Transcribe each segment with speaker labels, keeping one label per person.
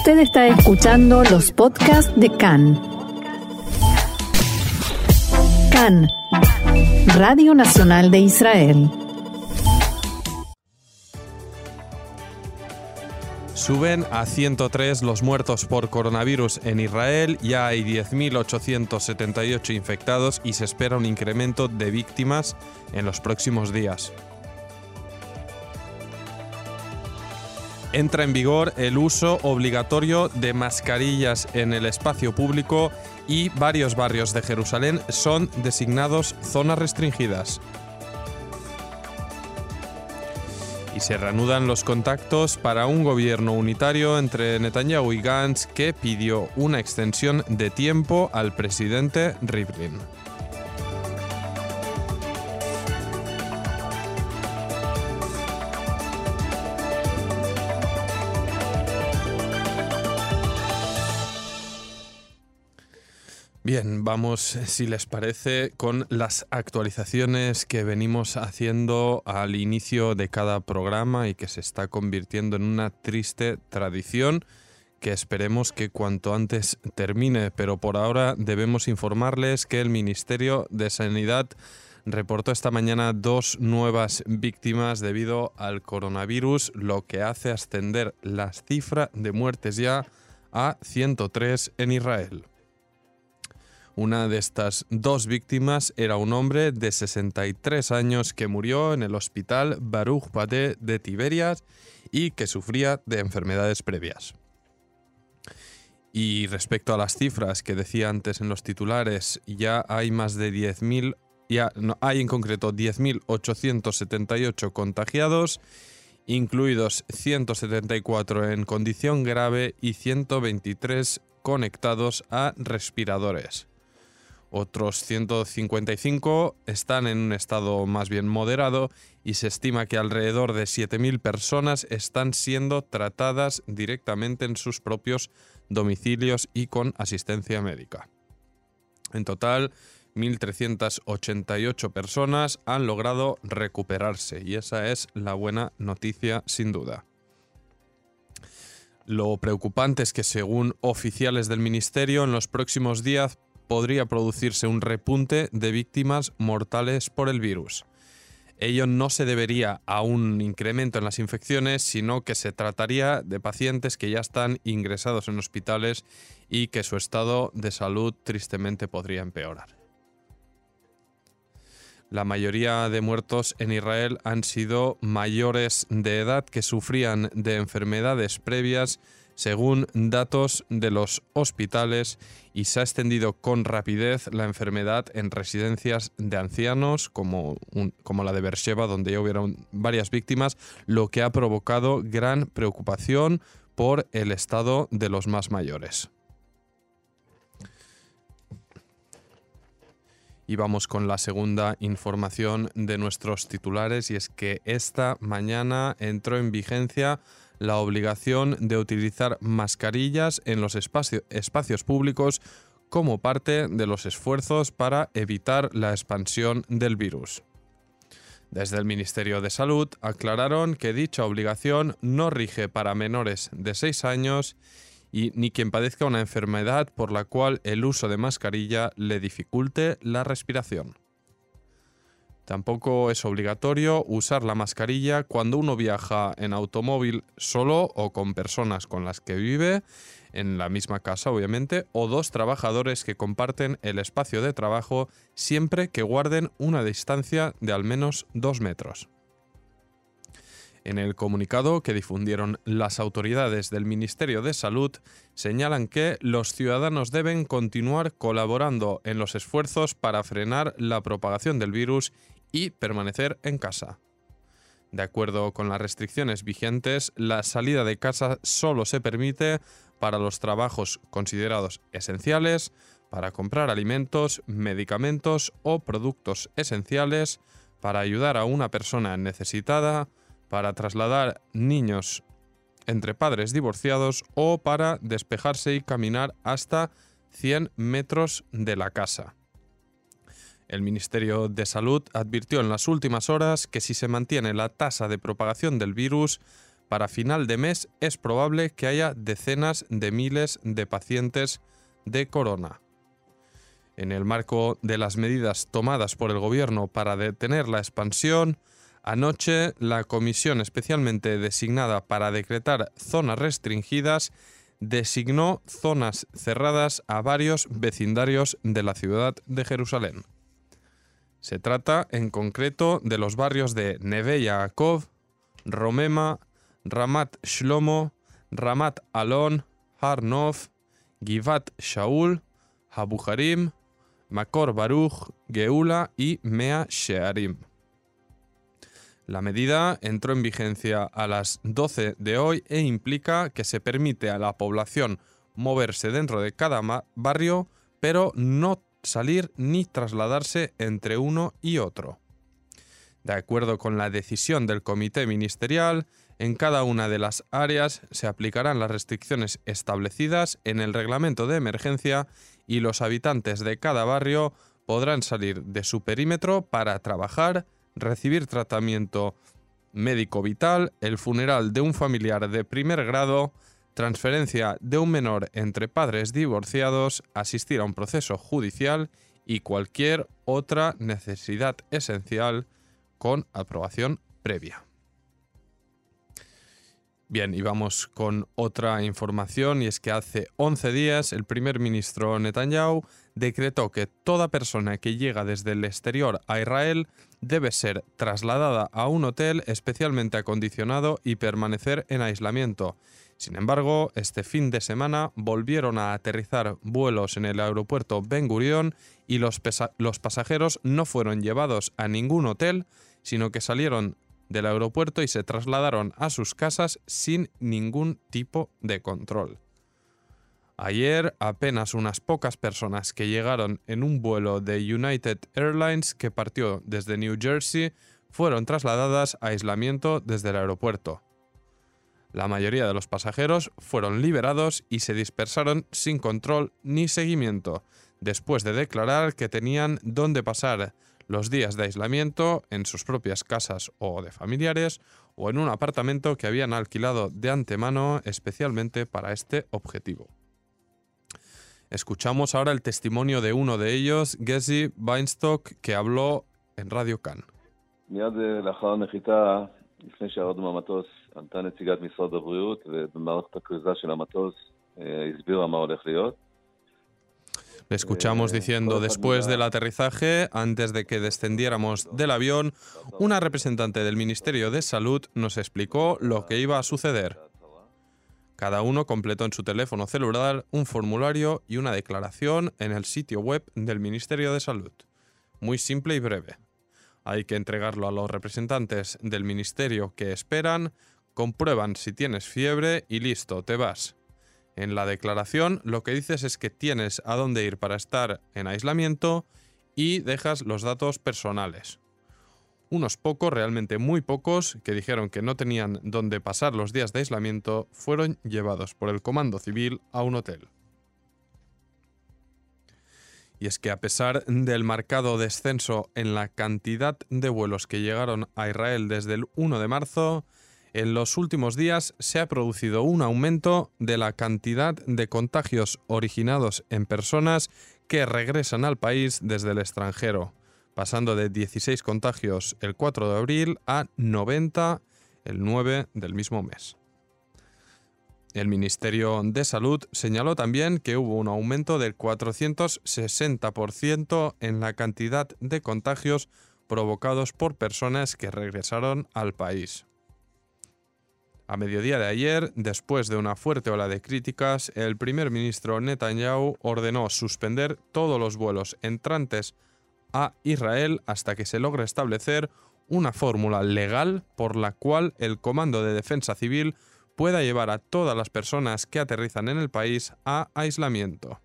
Speaker 1: Usted está escuchando los podcasts de CAN. CAN, Radio Nacional de Israel.
Speaker 2: Suben a 103 los muertos por coronavirus en Israel, ya hay 10.878 infectados y se espera un incremento de víctimas en los próximos días. Entra en vigor el uso obligatorio de mascarillas en el espacio público y varios barrios de Jerusalén son designados zonas restringidas. Y se reanudan los contactos para un gobierno unitario entre Netanyahu y Gantz que pidió una extensión de tiempo al presidente Rivlin. Vamos, si les parece, con las actualizaciones que venimos haciendo al inicio de cada programa y que se está convirtiendo en una triste tradición que esperemos que cuanto antes termine, pero por ahora debemos informarles que el Ministerio de Sanidad reportó esta mañana dos nuevas víctimas debido al coronavirus, lo que hace ascender la cifra de muertes ya a 103 en Israel. Una de estas dos víctimas era un hombre de 63 años que murió en el hospital Baruch Pate de Tiberias y que sufría de enfermedades previas. Y respecto a las cifras que decía antes en los titulares, ya hay más de 10.000, ya hay en concreto 10.878 contagiados, incluidos 174 en condición grave y 123 conectados a respiradores. Otros 155 están en un estado más bien moderado y se estima que alrededor de 7.000 personas están siendo tratadas directamente en sus propios domicilios y con asistencia médica. En total, 1.388 personas han logrado recuperarse y esa es la buena noticia sin duda. Lo preocupante es que según oficiales del Ministerio, en los próximos días podría producirse un repunte de víctimas mortales por el virus. Ello no se debería a un incremento en las infecciones, sino que se trataría de pacientes que ya están ingresados en hospitales y que su estado de salud tristemente podría empeorar. La mayoría de muertos en Israel han sido mayores de edad que sufrían de enfermedades previas según datos de los hospitales y se ha extendido con rapidez la enfermedad en residencias de ancianos como, como la de Beersheba, donde ya hubieron varias víctimas, lo que ha provocado gran preocupación por el estado de los más mayores. Y vamos con la segunda información de nuestros titulares y es que esta mañana entró en vigencia la obligación de utilizar mascarillas en los espacios públicos como parte de los esfuerzos para evitar la expansión del virus. Desde el Ministerio de Salud aclararon que dicha obligación no rige para menores de 6 años y ni quien padezca una enfermedad por la cual el uso de mascarilla le dificulte la respiración. Tampoco es obligatorio usar la mascarilla cuando uno viaja en automóvil solo o con personas con las que vive, en la misma casa obviamente, o dos trabajadores que comparten el espacio de trabajo siempre que guarden una distancia de al menos dos metros. En el comunicado que difundieron las autoridades del Ministerio de Salud, señalan que los ciudadanos deben continuar colaborando en los esfuerzos para frenar la propagación del virus y permanecer en casa. De acuerdo con las restricciones vigentes, la salida de casa solo se permite para los trabajos considerados esenciales, para comprar alimentos, medicamentos o productos esenciales, para ayudar a una persona necesitada, para trasladar niños entre padres divorciados o para despejarse y caminar hasta 100 metros de la casa. El Ministerio de Salud advirtió en las últimas horas que si se mantiene la tasa de propagación del virus, para final de mes es probable que haya decenas de miles de pacientes de corona. En el marco de las medidas tomadas por el gobierno para detener la expansión, anoche la comisión especialmente designada para decretar zonas restringidas designó zonas cerradas a varios vecindarios de la ciudad de Jerusalén. Se trata en concreto de los barrios de Neve Yaakov, Romema, Ramat Shlomo, Ramat Alon, Har Nov, Givat Shaul, Habuharim, Makor Baruch, Geula y Mea Shearim. La medida entró en vigencia a las 12 de hoy e implica que se permite a la población moverse dentro de cada barrio, pero no salir ni trasladarse entre uno y otro. De acuerdo con la decisión del comité ministerial, en cada una de las áreas se aplicarán las restricciones establecidas en el reglamento de emergencia y los habitantes de cada barrio podrán salir de su perímetro para trabajar, recibir tratamiento médico vital, el funeral de un familiar de primer grado, transferencia de un menor entre padres divorciados, asistir a un proceso judicial y cualquier otra necesidad esencial con aprobación previa. Bien, y vamos con otra información y es que hace 11 días el primer ministro Netanyahu decretó que toda persona que llega desde el exterior a Israel debe ser trasladada a un hotel especialmente acondicionado y permanecer en aislamiento. Sin embargo, este fin de semana volvieron a aterrizar vuelos en el aeropuerto Ben Gurion y los, los pasajeros no fueron llevados a ningún hotel, sino que salieron del aeropuerto y se trasladaron a sus casas sin ningún tipo de control. Ayer apenas unas pocas personas que llegaron en un vuelo de United Airlines que partió desde New Jersey fueron trasladadas a aislamiento desde el aeropuerto. La mayoría de los pasajeros fueron liberados y se dispersaron sin control ni seguimiento, después de declarar que tenían dónde pasar los días de aislamiento en sus propias casas o de familiares o en un apartamento que habían alquilado de antemano especialmente para este objetivo. Escuchamos ahora el testimonio de uno de ellos, Gezi Weinstock, que habló en Radio Cannes. Le escuchamos diciendo, después del aterrizaje, antes de que descendiéramos del avión, una representante del Ministerio de Salud nos explicó lo que iba a suceder. Cada uno completó en su teléfono celular un formulario y una declaración en el sitio web del Ministerio de Salud. Muy simple y breve. Hay que entregarlo a los representantes del ministerio que esperan, comprueban si tienes fiebre y listo, te vas. En la declaración lo que dices es que tienes a dónde ir para estar en aislamiento y dejas los datos personales. Unos pocos, realmente muy pocos, que dijeron que no tenían dónde pasar los días de aislamiento, fueron llevados por el Comando Civil a un hotel. Y es que a pesar del marcado descenso en la cantidad de vuelos que llegaron a Israel desde el 1 de marzo, en los últimos días se ha producido un aumento de la cantidad de contagios originados en personas que regresan al país desde el extranjero, pasando de 16 contagios el 4 de abril a 90 el 9 del mismo mes. El Ministerio de Salud señaló también que hubo un aumento del 460% en la cantidad de contagios provocados por personas que regresaron al país. A mediodía de ayer, después de una fuerte ola de críticas, el primer ministro Netanyahu ordenó suspender todos los vuelos entrantes a Israel hasta que se logre establecer una fórmula legal por la cual el Comando de Defensa Civil pueda llevar a todas las personas que aterrizan en el país a aislamiento.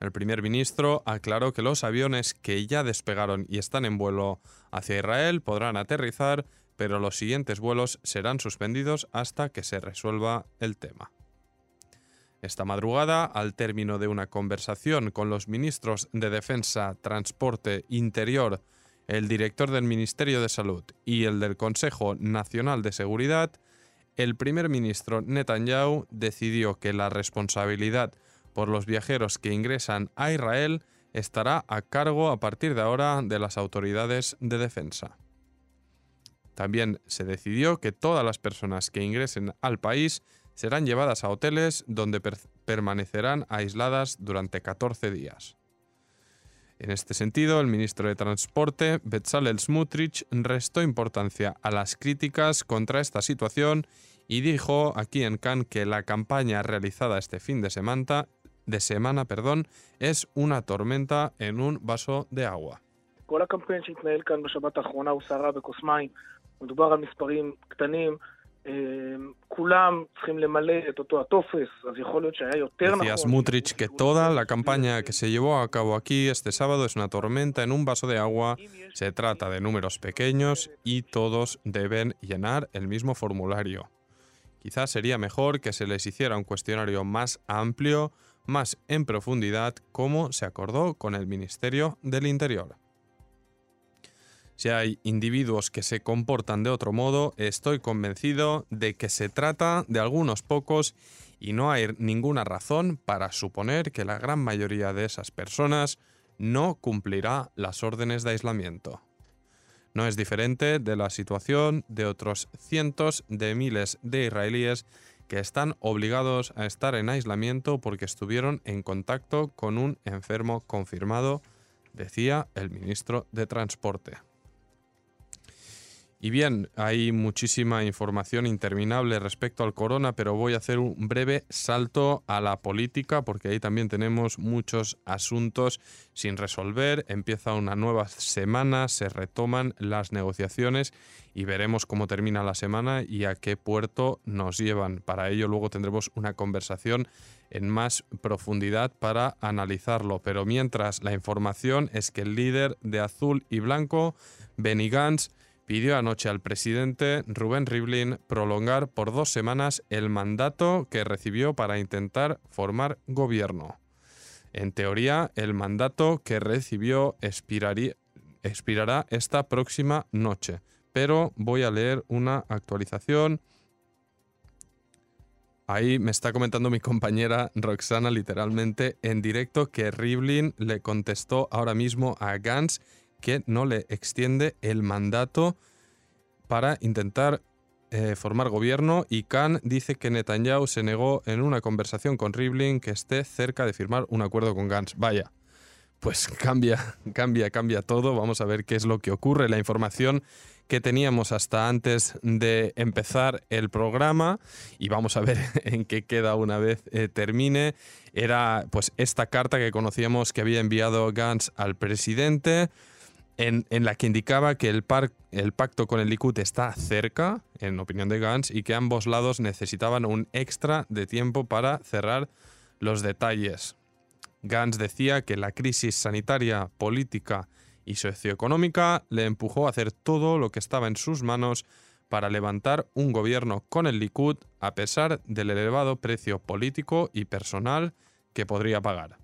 Speaker 2: El primer ministro aclaró que los aviones que ya despegaron y están en vuelo hacia Israel podrán aterrizar pero los siguientes vuelos serán suspendidos hasta que se resuelva el tema. Esta madrugada, al término de una conversación con los ministros de Defensa, Transporte, Interior, el director del Ministerio de Salud y el del Consejo Nacional de Seguridad, el primer ministro Netanyahu decidió que la responsabilidad por los viajeros que ingresan a Israel estará a cargo a partir de ahora de las autoridades de defensa. También se decidió que todas las personas que ingresen al país serán llevadas a hoteles donde permanecerán aisladas durante 14 días. En este sentido, el ministro de Transporte, Bezalel Smutrich, restó importancia a las críticas contra esta situación y dijo aquí en Cannes que la campaña realizada este fin de semana, de semana perdón, es una tormenta en un vaso de agua. Decía Smutrich que toda la campaña que se llevó a cabo aquí este sábado es una tormenta en un vaso de agua. Se trata de números pequeños y todos deben llenar el mismo formulario. Quizás sería mejor que se les hiciera un cuestionario más amplio, más en profundidad, como se acordó con el Ministerio del Interior. Si hay individuos que se comportan de otro modo, estoy convencido de que se trata de algunos pocos y no hay ninguna razón para suponer que la gran mayoría de esas personas no cumplirá las órdenes de aislamiento. No es diferente de la situación de otros cientos de miles de israelíes que están obligados a estar en aislamiento porque estuvieron en contacto con un enfermo confirmado, decía el ministro de Transporte. Y bien, hay muchísima información interminable respecto al corona, pero voy a hacer un breve salto a la política porque ahí también tenemos muchos asuntos sin resolver. Empieza una nueva semana, se retoman las negociaciones y veremos cómo termina la semana y a qué puerto nos llevan. Para ello luego tendremos una conversación en más profundidad para analizarlo. Pero mientras la información es que el líder de azul y blanco, Benny Gantz, pidió anoche al presidente Rubén Rivlin prolongar por dos semanas el mandato que recibió para intentar formar gobierno. En teoría, el mandato que recibió expirará esta próxima noche, pero voy a leer una actualización. Ahí me está comentando mi compañera Roxana literalmente en directo que Rivlin le contestó ahora mismo a Gantz que no le extiende el mandato para intentar eh, formar gobierno y Khan dice que Netanyahu se negó en una conversación con Rivlin que esté cerca de firmar un acuerdo con Gantz. Vaya, pues cambia, cambia, cambia todo. Vamos a ver qué es lo que ocurre. La información que teníamos hasta antes de empezar el programa y vamos a ver en qué queda una vez eh, termine era pues esta carta que conocíamos que había enviado Gantz al presidente en, la que indicaba que el, el, pacto con el Likud está cerca, en opinión de Gantz, y que ambos lados necesitaban un extra de tiempo para cerrar los detalles. Gantz decía que la crisis sanitaria, política y socioeconómica le empujó a hacer todo lo que estaba en sus manos para levantar un gobierno con el Likud a pesar del elevado precio político y personal que podría pagar.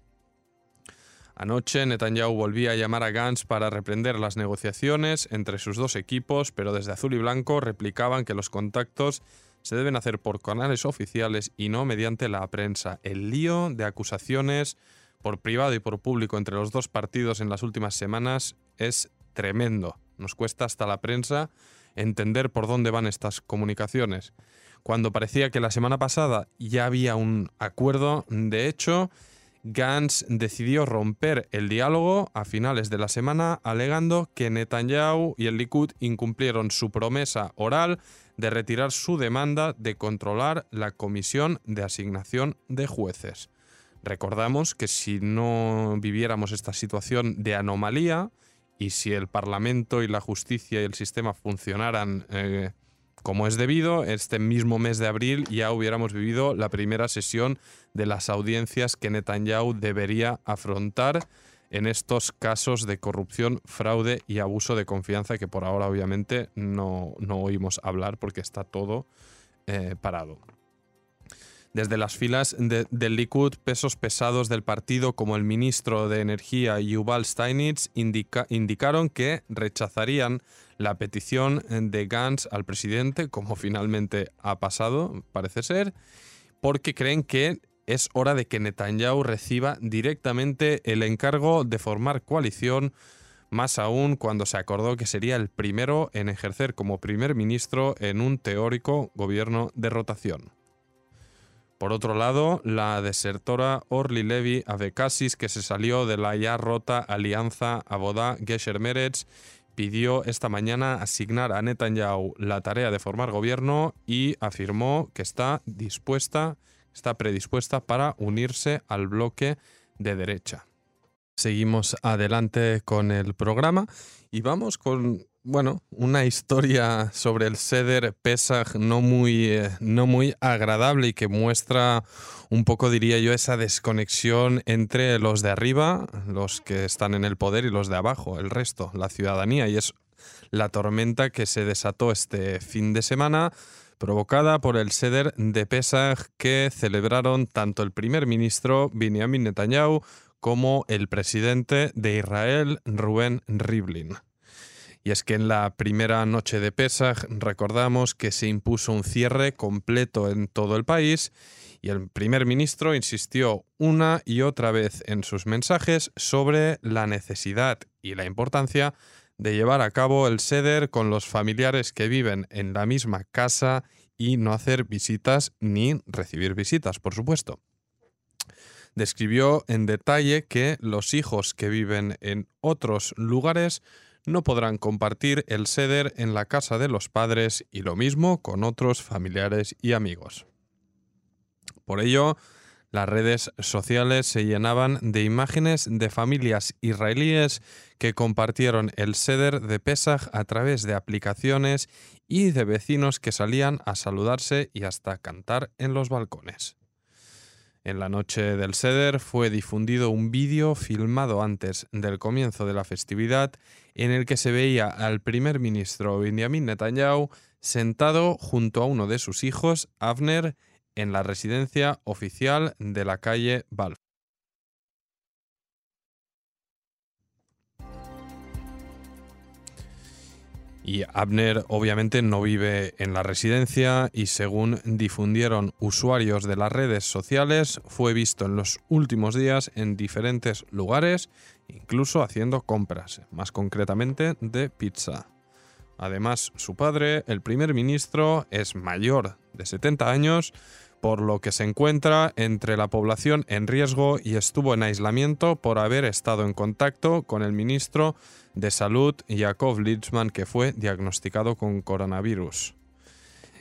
Speaker 2: Anoche Netanyahu volvía a llamar a Gantz para reprender las negociaciones entre sus dos equipos, pero desde Azul y Blanco replicaban que los contactos se deben hacer por canales oficiales y no mediante la prensa. El lío de acusaciones por privado y por público entre los dos partidos en las últimas semanas es tremendo. Nos cuesta hasta la prensa entender por dónde van estas comunicaciones. Cuando parecía que la semana pasada ya había un acuerdo, de hecho, Gantz decidió romper el diálogo a finales de la semana alegando que Netanyahu y el Likud incumplieron su promesa oral de retirar su demanda de controlar la comisión de asignación de jueces. Recordamos que si no viviéramos esta situación de anomalía y si el Parlamento y la justicia y el sistema funcionaran eh, como es debido, este mismo mes de abril ya hubiéramos vivido la primera sesión de las audiencias que Netanyahu debería afrontar en estos casos de corrupción, fraude y abuso de confianza que por ahora obviamente no, oímos hablar porque está todo eh, parado. Desde las filas del Likud, pesos pesados del partido como el ministro de Energía Yuval Steinitz indicaron que rechazarían la petición de Gantz al presidente, como finalmente ha pasado, parece ser, porque creen que es hora de que Netanyahu reciba directamente el encargo de formar coalición, más aún cuando se acordó que sería el primero en ejercer como primer ministro en un teórico gobierno de rotación. Por otro lado, la desertora Orly Levy Avekasis, que se salió de la ya rota alianza Abodá-Gesher Meretz, pidió esta mañana asignar a Netanyahu la tarea de formar gobierno y afirmó que está dispuesta, está predispuesta para unirse al bloque de derecha. Seguimos adelante con el programa y vamos con bueno, una historia sobre el Seder Pesach no muy, eh, no muy agradable y que muestra un poco, diría yo, esa desconexión entre los de arriba, los que están en el poder, y los de abajo, el resto, la ciudadanía. Y es la tormenta que se desató este fin de semana provocada por el Seder de Pesach que celebraron tanto el primer ministro Benjamin Netanyahu como el presidente de Israel, Rubén Rivlin. Y es que en la primera noche de Pesach recordamos que se impuso un cierre completo en todo el país y el primer ministro insistió una y otra vez en sus mensajes sobre la necesidad y la importancia de llevar a cabo el seder con los familiares que viven en la misma casa y no hacer visitas ni recibir visitas, por supuesto. Describió en detalle que los hijos que viven en otros lugares no podrán compartir el seder en la casa de los padres y lo mismo con otros familiares y amigos. Por ello, las redes sociales se llenaban de imágenes de familias israelíes que compartieron el seder de Pesach a través de aplicaciones y de vecinos que salían a saludarse y hasta cantar en los balcones. En la noche del Seder fue difundido un vídeo filmado antes del comienzo de la festividad en el que se veía al primer ministro Benjamin Netanyahu sentado junto a uno de sus hijos, Avner, en la residencia oficial de la calle Balf. Y Abner obviamente no vive en la residencia y según difundieron usuarios de las redes sociales, fue visto en los últimos días en diferentes lugares, incluso haciendo compras, más concretamente de pizza. Además, su padre, el primer ministro, es mayor de 70 años, por lo que se encuentra entre la población en riesgo y estuvo en aislamiento por haber estado en contacto con el ministro de Salud, Yakov Litzman, que fue diagnosticado con coronavirus.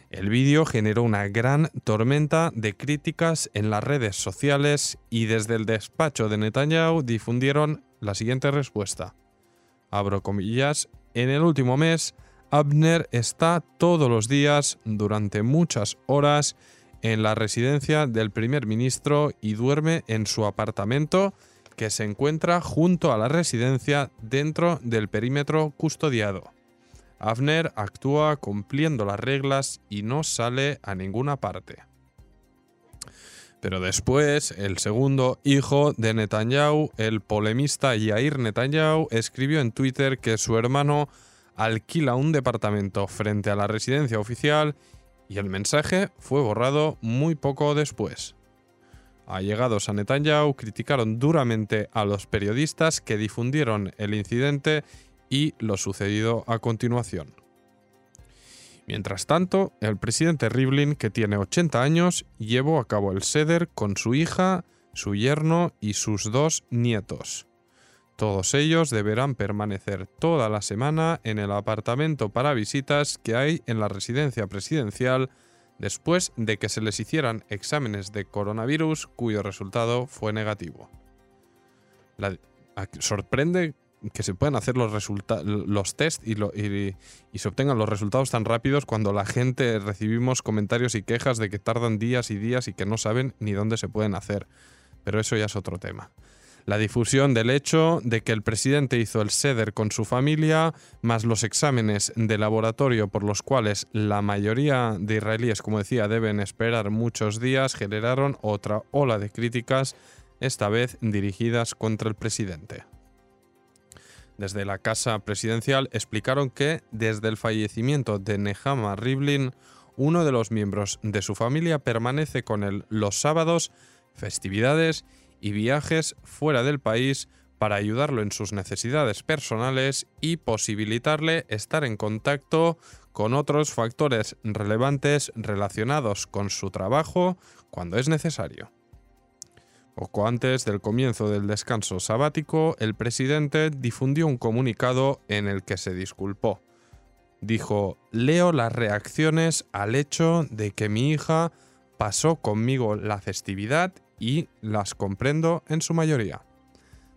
Speaker 2: El vídeo generó una gran tormenta de críticas en las redes sociales y desde el despacho de Netanyahu difundieron la siguiente respuesta. Abro comillas, en el último mes, Abner está todos los días, durante muchas horas, en la residencia del primer ministro y duerme en su apartamento que se encuentra junto a la residencia dentro del perímetro custodiado. Avner actúa cumpliendo las reglas y no sale a ninguna parte. Pero después, el segundo hijo de Netanyahu, el polemista Yair Netanyahu, escribió en Twitter que su hermano alquila un departamento frente a la residencia oficial y el mensaje fue borrado muy poco después. Allegados a Netanyahu criticaron duramente a los periodistas que difundieron el incidente y lo sucedido a continuación. Mientras tanto, el presidente Rivlin, que tiene 80 años, llevó a cabo el seder con su hija, su yerno y sus dos nietos. Todos ellos deberán permanecer toda la semana en el apartamento para visitas que hay en la residencia presidencial después de que se les hicieran exámenes de coronavirus cuyo resultado fue negativo. sorprende que se puedan hacer los, los test y, y, se obtengan los resultados tan rápidos cuando la gente recibimos comentarios y quejas de que tardan días y días y que no saben ni dónde se pueden hacer. Pero eso ya es otro tema. La difusión del hecho de que el presidente hizo el seder con su familia, más los exámenes de laboratorio por los cuales la mayoría de israelíes, como decía, deben esperar muchos días, generaron otra ola de críticas, esta vez dirigidas contra el presidente. Desde la Casa Presidencial explicaron que desde el fallecimiento de Nehama Rivlin, uno de los miembros de su familia permanece con él los sábados, festividades y viajes fuera del país para ayudarlo en sus necesidades personales y posibilitarle estar en contacto con otros factores relevantes relacionados con su trabajo cuando es necesario. Poco antes del comienzo del descanso sabático, el presidente difundió un comunicado en el que se disculpó. Dijo, leo las reacciones al hecho de que mi hija pasó conmigo la festividad y las comprendo en su mayoría.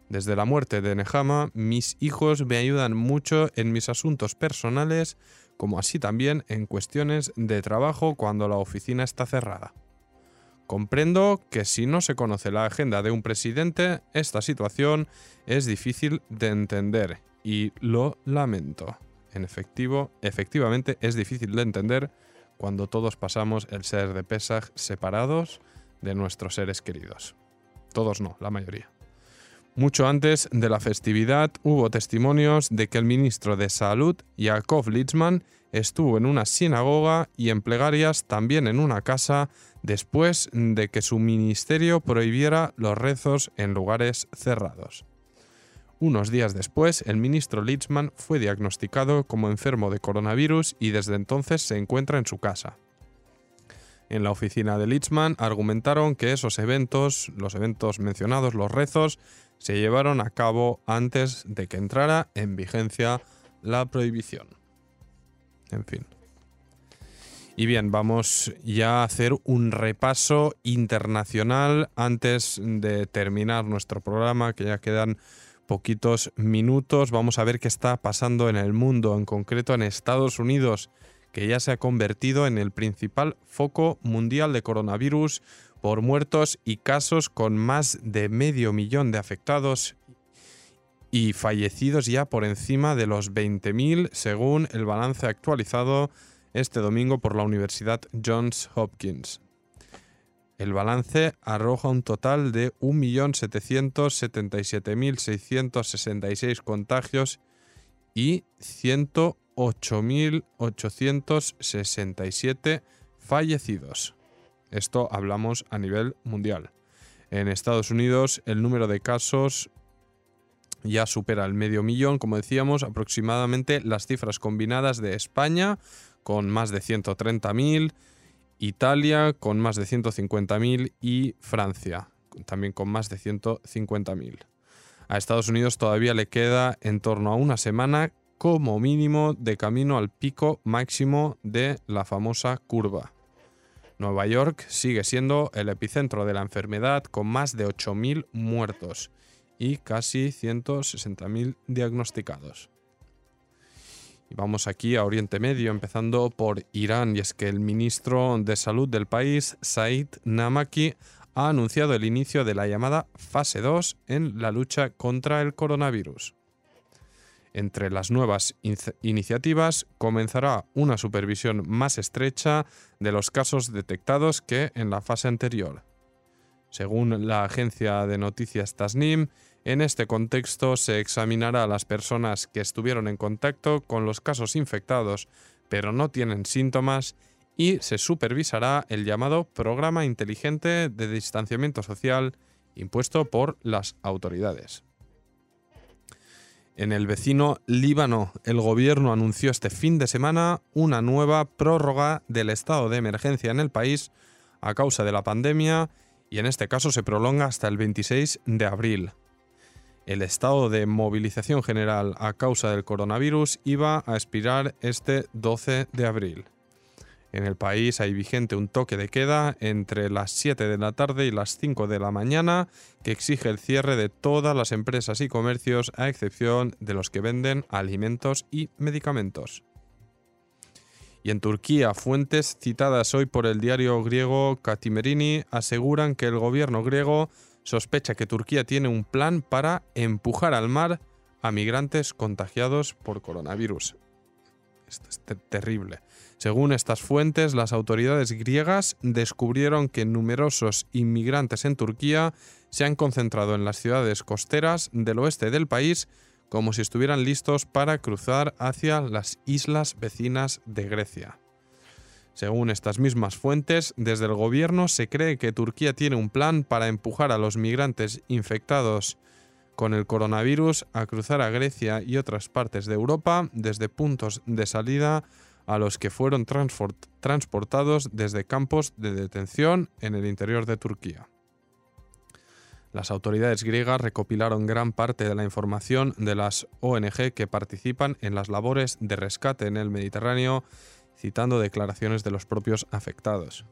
Speaker 2: Desde la muerte de Nehama, mis hijos me ayudan mucho en mis asuntos personales, como así también en cuestiones de trabajo cuando la oficina está cerrada. Comprendo que si no se conoce la agenda de un presidente, esta situación es difícil de entender y lo lamento. En efectivo, efectivamente es difícil de entender cuando todos pasamos el ser de Pesaj separados de nuestros seres queridos. Todos no, la mayoría. Mucho antes de la festividad hubo testimonios de que el ministro de Salud, Yakov Litzman, estuvo en una sinagoga y en plegarias también en una casa después de que su ministerio prohibiera los rezos en lugares cerrados. Unos días después, el ministro Litzman fue diagnosticado como enfermo de coronavirus y desde entonces se encuentra en su casa. En la oficina de Litzman argumentaron que esos eventos, los eventos mencionados, los rezos, se llevaron a cabo antes de que entrara en vigencia la prohibición. En fin. Y bien, vamos ya a hacer un repaso internacional antes de terminar nuestro programa, que ya quedan poquitos minutos. Vamos a ver qué está pasando en el mundo, en concreto en Estados Unidos, que ya se ha convertido en el principal foco mundial de coronavirus por muertos y casos con más de medio millón de afectados y fallecidos ya por encima de los 20.000 según el balance actualizado este domingo por la Universidad Johns Hopkins. El balance arroja un total de 1.777.666 contagios y 108.867 fallecidos. Esto hablamos a nivel mundial. En Estados Unidos el número de casos ya supera el medio millón, como decíamos, aproximadamente las cifras combinadas de España, con más de 130.000, Italia con más de 150.000 y Francia también con más de 150.000. A Estados Unidos todavía le queda en torno a una semana como mínimo de camino al pico máximo de la famosa curva. Nueva York sigue siendo el epicentro de la enfermedad con más de 8.000 muertos y casi 160.000 diagnosticados. Y vamos aquí a Oriente Medio, empezando por Irán, y es que el ministro de Salud del país, Said Namaki, ha anunciado el inicio de la llamada fase 2 en la lucha contra el coronavirus. Entre las nuevas iniciativas comenzará una supervisión más estrecha de los casos detectados que en la fase anterior. Según la agencia de noticias Tasnim, en este contexto se examinará a las personas que estuvieron en contacto con los casos infectados pero no tienen síntomas y se supervisará el llamado Programa Inteligente de Distanciamiento Social impuesto por las autoridades. En el vecino Líbano, el gobierno anunció este fin de semana una nueva prórroga del estado de emergencia en el país a causa de la pandemia y en este caso se prolonga hasta el 26 de abril el estado de movilización general a causa del coronavirus iba a expirar este 12 de abril. En el país hay vigente un toque de queda entre las 7 de la tarde y las 5 de la mañana que exige el cierre de todas las empresas y comercios a excepción de los que venden alimentos y medicamentos. Y en Turquía, fuentes citadas hoy por el diario griego Katimerini aseguran que el gobierno griego sospecha que Turquía tiene un plan para empujar al mar a migrantes contagiados por coronavirus. Esto es terrible. Según estas fuentes, las autoridades griegas descubrieron que numerosos inmigrantes en Turquía se han concentrado en las ciudades costeras del oeste del país como si estuvieran listos para cruzar hacia las islas vecinas de Grecia. Según estas mismas fuentes, desde el gobierno se cree que Turquía tiene un plan para empujar a los migrantes infectados con el coronavirus a cruzar a Grecia y otras partes de Europa desde puntos de salida a los que fueron transportados desde campos de detención en el interior de Turquía. Las autoridades griegas recopilaron gran parte de la información de las ONG que participan en las labores de rescate en el Mediterráneo, citando declaraciones de los propios afectados.